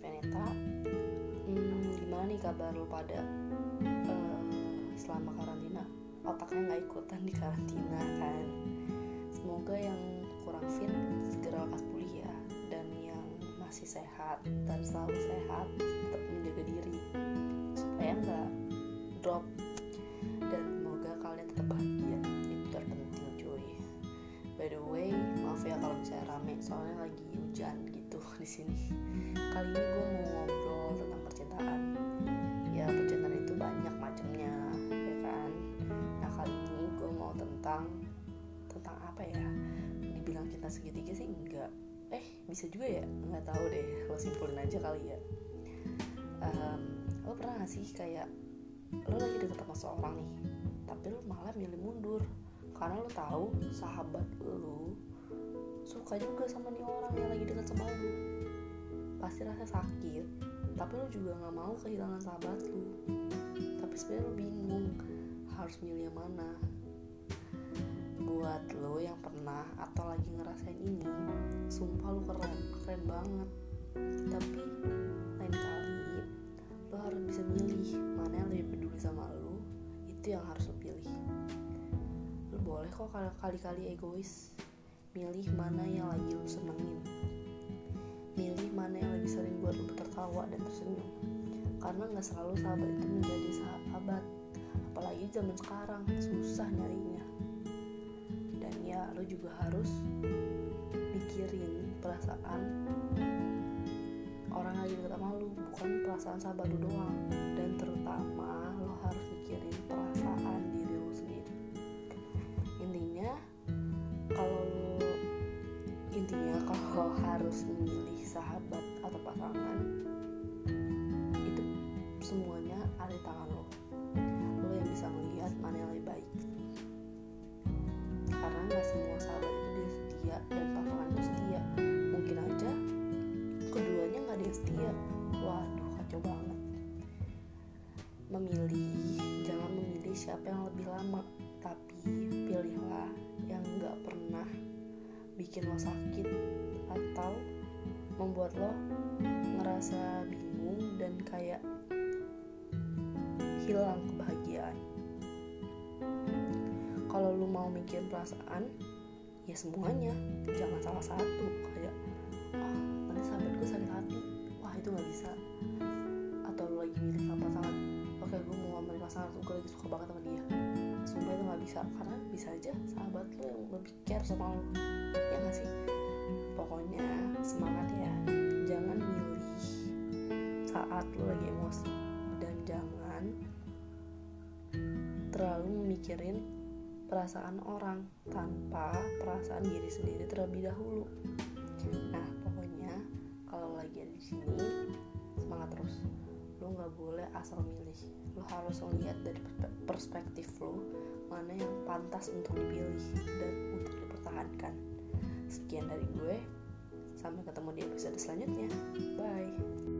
Veneta. Hmm, gimana nih kabar lo pada uh, selama karantina? Otaknya nggak ikutan di karantina kan? Semoga yang kurang fit segera lekas pulih ya dan yang masih sehat dan selalu sehat tetap menjaga diri. Supaya nggak drop. Dan semoga kalian tetap bahagia. Itu terpenting cuy. By the way maaf ya kalau misalnya rame soalnya lagi hujan gitu di sini kali ini gue mau ngobrol tentang percintaan. Ya percintaan itu banyak macamnya ya kan? Nah kali ini gue mau tentang tentang apa ya? Dibilang cinta segitiga sih enggak. Eh bisa juga ya? Nggak tahu deh. Lo simpulin aja kali ya. Um, lo pernah gak sih kayak lo lagi deket sama seorang nih tapi lo malah milih mundur? Karena lo tahu sahabat lo suka juga sama nih orang yang lagi deket sama lo pasti rasa sakit. Tapi lo juga nggak mau kehilangan sahabat lo tapi sebenarnya lo bingung harus milih yang mana? Buat lo yang pernah atau lagi ngerasain ini sumpah lo keren keren banget. Tapi lain kali lo harus bisa milih mana yang lebih peduli sama lo itu yang harus lo pilih. Lo boleh kok kali-kali egois milih mana yang lagi lo senengin milih mana yang lebih sering buat lo tertawa dan tersenyum. Karena nggak selalu sahabat itu menjadi sahabat. Apalagi zaman sekarang susah nyarinya. Dan ya lo juga harus mikirin perasaan orang lagi deket sama lo bukan perasaan sahabat lo doang. Dan terutama lo harus mikirin perasaan diri lo sendiri. Intinya kalau intinya kalau harus sahabat atau pasangan itu semuanya ada di tangan lo. Lo yang bisa melihat mana yang lebih baik. Karena nggak semua sahabat itu dia setia dan pasangan itu setia. Mungkin aja keduanya nggak ada yang setia. Waduh kacau banget. Memilih jangan memilih siapa yang lebih lama tapi pilihlah yang nggak pernah bikin lo sakit atau membuat lo ngerasa bingung dan kayak hilang kebahagiaan. Kalau lu mau mikirin perasaan ya semuanya. Jangan salah satu kayak ah nanti sahabat gue sakit hati. Wah itu nggak bisa. Atau lu lagi milih sama pasangan oke gue mau ngomongin pasangan gue lagi suka banget sama dia. Sumpah itu nggak bisa karena bisa aja sahabat lu yang lebih care sama lu. Ya nggak sih pokoknya semangat ya jangan milih saat lu lagi emosi dan jangan terlalu memikirin perasaan orang tanpa perasaan diri sendiri terlebih dahulu. Nah, pokoknya kalau lagi ada di sini semangat terus. Lo nggak boleh asal milih. Lo harus lihat dari perspektif lo mana yang pantas untuk dipilih dan untuk dipertahankan. Sekian dari gue. Sampai ketemu di episode selanjutnya. Bye.